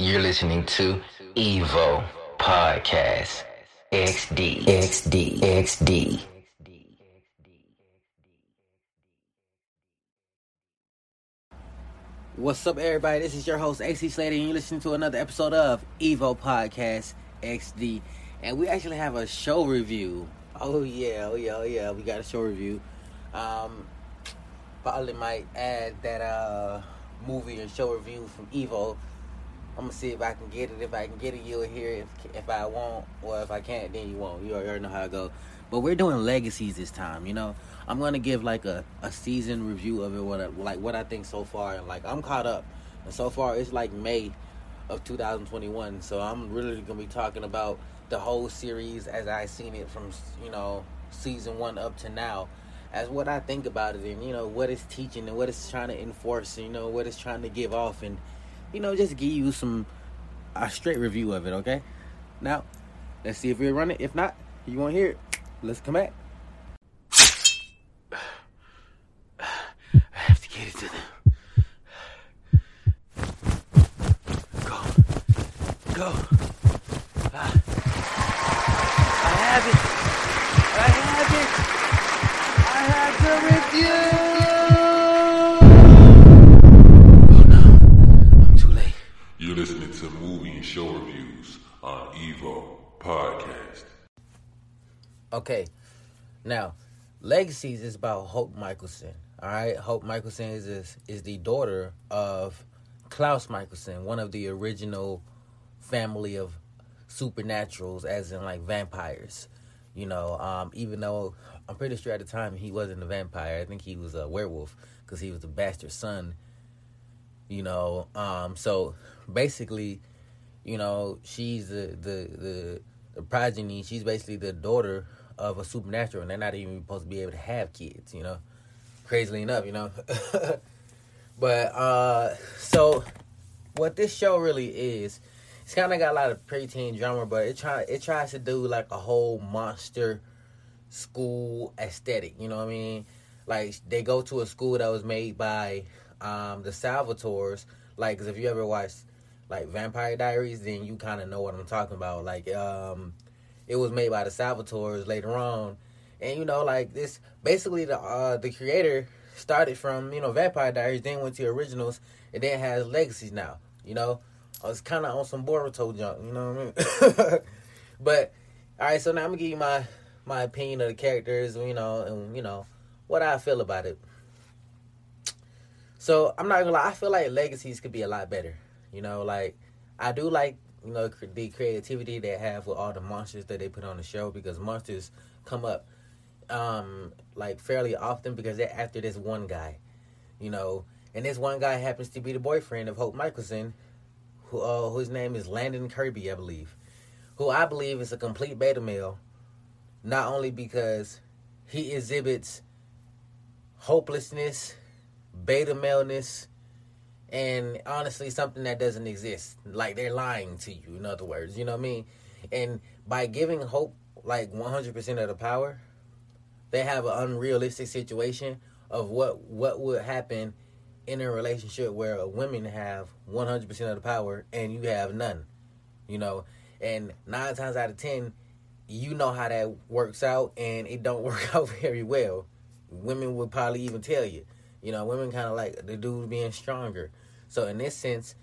You're listening to Evo Podcast XD XD XD. What's up, everybody? This is your host, AC Slater, and you're listening to another episode of Evo Podcast XD. And we actually have a show review. Oh, yeah, oh, yeah, oh, yeah. We got a show review. Um, probably might add that uh, movie and show review from Evo. I'm gonna see if I can get it. If I can get it, you'll hear. If, if I won't, or if I can't, then you won't. You already know how it goes. But we're doing legacies this time. You know, I'm gonna give like a, a season review of it. What I, like what I think so far, and like I'm caught up. And so far, it's like May of 2021. So I'm really gonna be talking about the whole series as I seen it from you know season one up to now as what I think about it and you know what it's teaching and what it's trying to enforce and you know what it's trying to give off and you know just give you some a straight review of it okay? Now let's see if we run it. If not you want to hear it. Let's come back. I have to get it to them. Go. Go. Ah. I have it. I have it. I have the review. Oh no, I'm too late. You're listening to movie and show reviews on Evo Podcast. Okay, now Legacies is about Hope Mikaelson. All right, Hope Mikaelson is is, is the daughter of Klaus Mikaelson, one of the original family of supernaturals, as in like vampires. You know, um, even though I'm pretty sure at the time he wasn't a vampire, I think he was a werewolf because he was the bastard son. You know, um, so basically, you know, she's the the the, the progeny. She's basically the daughter of a supernatural, and they're not even supposed to be able to have kids. You know, crazily enough, you know. but uh, so what this show really is, it's kind of got a lot of preteen drama, but it try it tries to do like a whole monster school aesthetic. You know what I mean? Like they go to a school that was made by um, the Salvatores. Like, 'cause if you ever watched like Vampire Diaries, then you kind of know what I'm talking about. Like, um, it was made by the Salvators later on, and you know, like this basically the uh, the creator started from you know Vampire Diaries, then went to originals, and then has legacies now. You know, I was kind of on some Boruto junk. You know what I mean? but all right, so now I'm gonna give you my my opinion of the characters, you know, and you know what I feel about it. So I'm not gonna lie, I feel like legacies could be a lot better. You know, like I do like you know the creativity they have with all the monsters that they put on the show because monsters come up um like fairly often because they're after this one guy, you know, and this one guy happens to be the boyfriend of Hope Mikaelson, who uh, whose name is Landon Kirby, I believe, who I believe is a complete beta male, not only because he exhibits hopelessness, beta maleness, and honestly something that doesn't exist. Like they're lying to you, in other words. You know what I mean? And by giving hope like one hundred percent of the power, they have an unrealistic situation of what what would happen in a relationship where a women have one hundred percent of the power and you have none. You know, and nine times out of ten, you know how that works out, and it don't work out very well. Women would probably even tell you. You know, women kind of like the dude being stronger. So in this sense,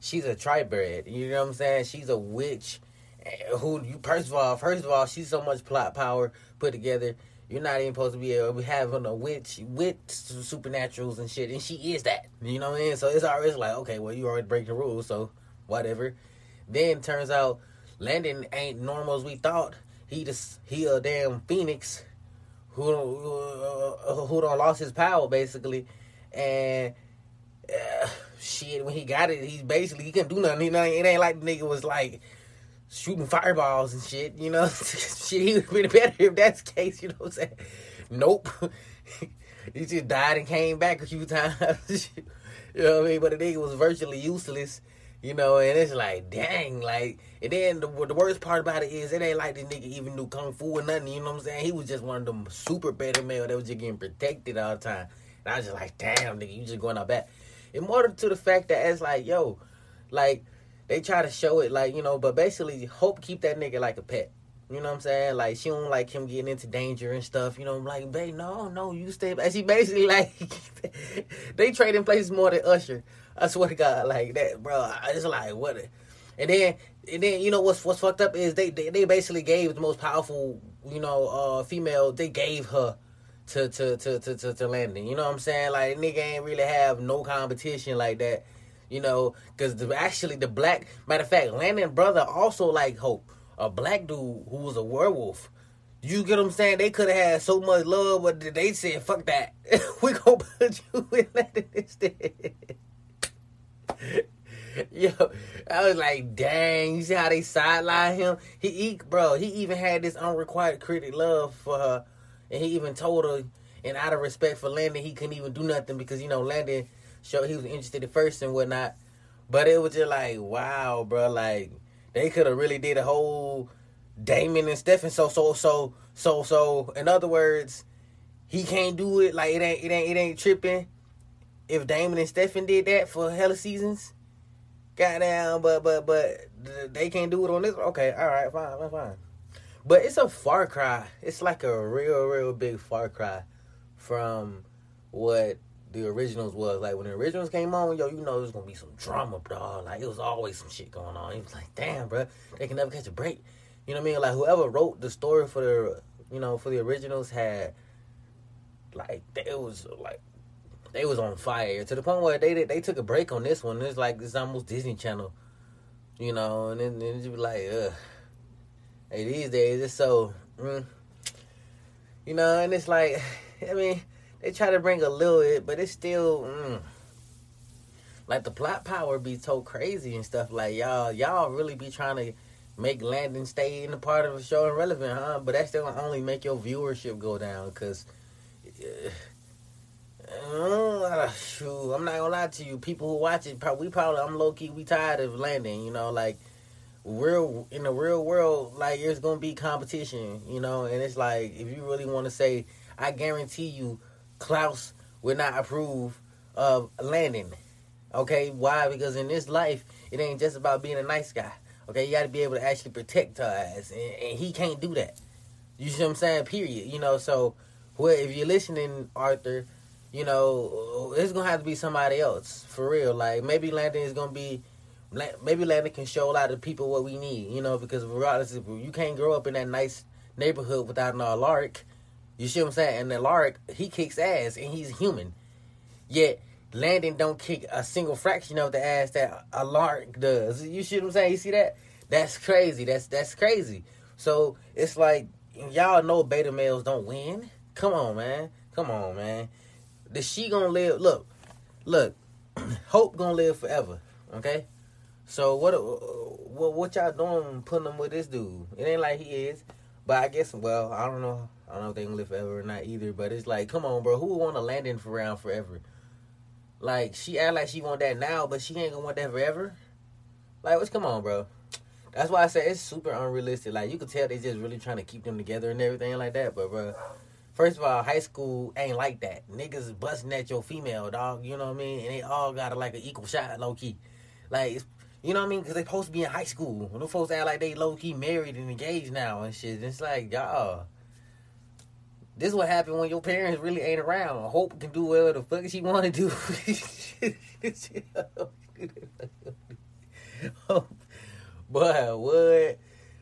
she's a tribred. You know what I'm saying? She's a witch. eh, Who you? First of all, first of all, she's so much plot power put together. You're not even supposed to be able to having a witch with supernaturals and shit, and she is that. You know what I mean? So it's always like, okay, well, you already break the rules, so whatever. Then turns out Landon ain't normal as we thought. He just he a damn phoenix who uh, who don't lost his power basically, and uh, shit when he got it, he's basically he couldn't do nothing. You know, it ain't like the nigga was like shooting fireballs and shit. You know, shit he would been better if that's the case. You know what I'm saying? Nope. he just died and came back a few times. you know what I mean? But the nigga was virtually useless. You know, and it's like, dang, like, and then the, the worst part about it is it ain't like the nigga even knew kung fu or nothing. You know what I'm saying? He was just one of them super beta male that was just getting protected all the time. And I was just like, damn, nigga, you just going out back. In more to the fact that it's like, yo, like, they try to show it like you know, but basically Hope keep that nigga like a pet. You know what I'm saying? Like she don't like him getting into danger and stuff. You know, I'm like, babe, no, no, you stay. And she basically like they trading places more than Usher. I swear to God, like that, bro. I just like what. And then, and then you know what's what's fucked up is they they, they basically gave the most powerful you know uh female they gave her to to to to to, to Landon. You know what I'm saying? Like nigga ain't really have no competition like that. You know, because the, actually the black matter of fact, Landon brother also like Hope a black dude who was a werewolf. You get what I'm saying? They could have had so much love, but they said, "Fuck that, we gonna put you in that instead." Yo, I was like, "Dang!" You see how they sideline him? He, he, bro, he even had this unrequited critic love for her, and he even told her, and out of respect for Landon, he couldn't even do nothing because you know Landon showed he was interested at first and whatnot. But it was just like, wow, bro, like they could have really did a whole Damon and Stefan. So so so so so. In other words, he can't do it. Like it ain't it ain't it ain't tripping. If Damon and Stefan did that for hella seasons, goddamn. But but but they can't do it on this. Okay, all right, fine, fine, fine. But it's a far cry. It's like a real real big far cry from what the originals was. Like when the originals came on, yo, you know it was gonna be some drama, bro. Like it was always some shit going on. He was like, damn, bro, they can never catch a break. You know what I mean? Like whoever wrote the story for the, you know, for the originals had, like, it was like, they was on fire to the point where they they took a break on this one. It's like it's almost Disney Channel, you know, and then, then be like, ugh. Hey, these days it's so, mm, you know, and it's like, I mean they try to bring a little bit, but it's still mm, like the plot power be so crazy and stuff. Like y'all, y'all really be trying to make Landon stay in the part of the show irrelevant, huh? But that's still only make your viewership go down because. Uh, shoot, I'm not gonna lie to you. People who watch it, we probably, I'm low key, we tired of Landon. You know, like real in the real world, like there's gonna be competition. You know, and it's like if you really want to say, I guarantee you, Klaus would not approve of Landon. Okay, why? Because in this life, it ain't just about being a nice guy. Okay, you got to be able to actually protect her ass, and, and, he can't do that. You see what I'm saying? Period. You know, so well, if you're listening, Arthur, you know it's gonna have to be somebody else for real. Like maybe Landon is gonna be, maybe Landon can show a lot of people what we need. You know, because regardless, of you can't grow up in that nice neighborhood without an Alaric. You see what I'm saying? And Alaric, he kicks ass and he's human. Yet Landon don't kick a single fraction of the ass that a Alaric does. You see what I'm saying? You see that? That's crazy. That's that's crazy. So it's like y'all know beta males don't win. Come on, man. Come on, man. The she gonna live. Look, look. Hope gonna live forever. Okay. So what? Uh, what? What y'all doing? Putting him with this dude? It ain't like he is. But I guess. Well, I don't know I don't know if they can live forever or not either. But it's like, come on, bro. Who would want to Landon for around forever? Like she act like she want that now, but she ain't gonna want that forever. Like, what's come on, bro? That's why I say it's super unrealistic. Like you can tell they just really trying to keep them together and everything like that. But bro, first of all, high school ain't like that. Niggas busting at your female dog. You know what I mean? And they all got a, like an equal shot, low key. Like you know what I mean? Because they supposed to be in high school. When those folks act like they low key married and engaged now and shit. It's like y'all this is what happened when your parents really ain't around. Hope can do whatever the fuck she want to do. Boy, what?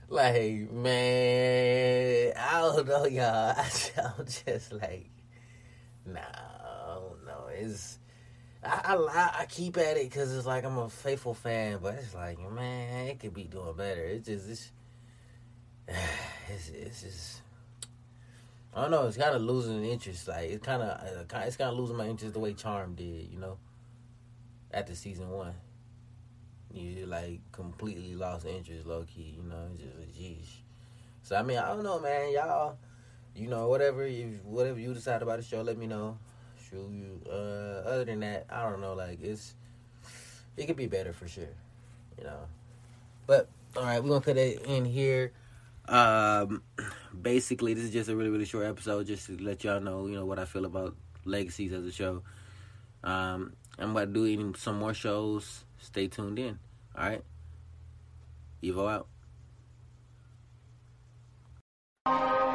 Like, man, I don't know, y'all. I'm just like, no, no. It's I, I, I keep at it because it's like I'm a faithful fan, but it's like, man, it could be doing better. It's just it's, it's, it's just I don't know. It's kind of losing interest. Like it's kind of uh, it's kind of losing my interest the way Charm did. You know, after season one, you like completely lost interest, low key. You know, it's just like, geez. So I mean, I don't know, man. Y'all, you know, whatever you whatever you decide about the show, let me know. Shoot you. Uh, other than that, I don't know. Like it's it could be better for sure. You know, but all right, we're gonna put it in here. Um, basically, this is just a really, really short episode, just to let y'all know, you know, what I feel about Legacies as a show. Um, I'm about to do some more shows. Stay tuned in. All right. Evo out.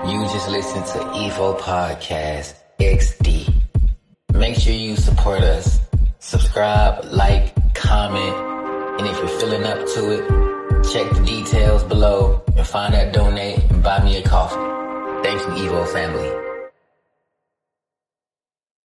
You just listened to Evo Podcast XD. Make sure you support us. Subscribe, like, comment, and if you're feeling up to it, check the details below and find that donate and buy me a coffee. Thank you, Evo family.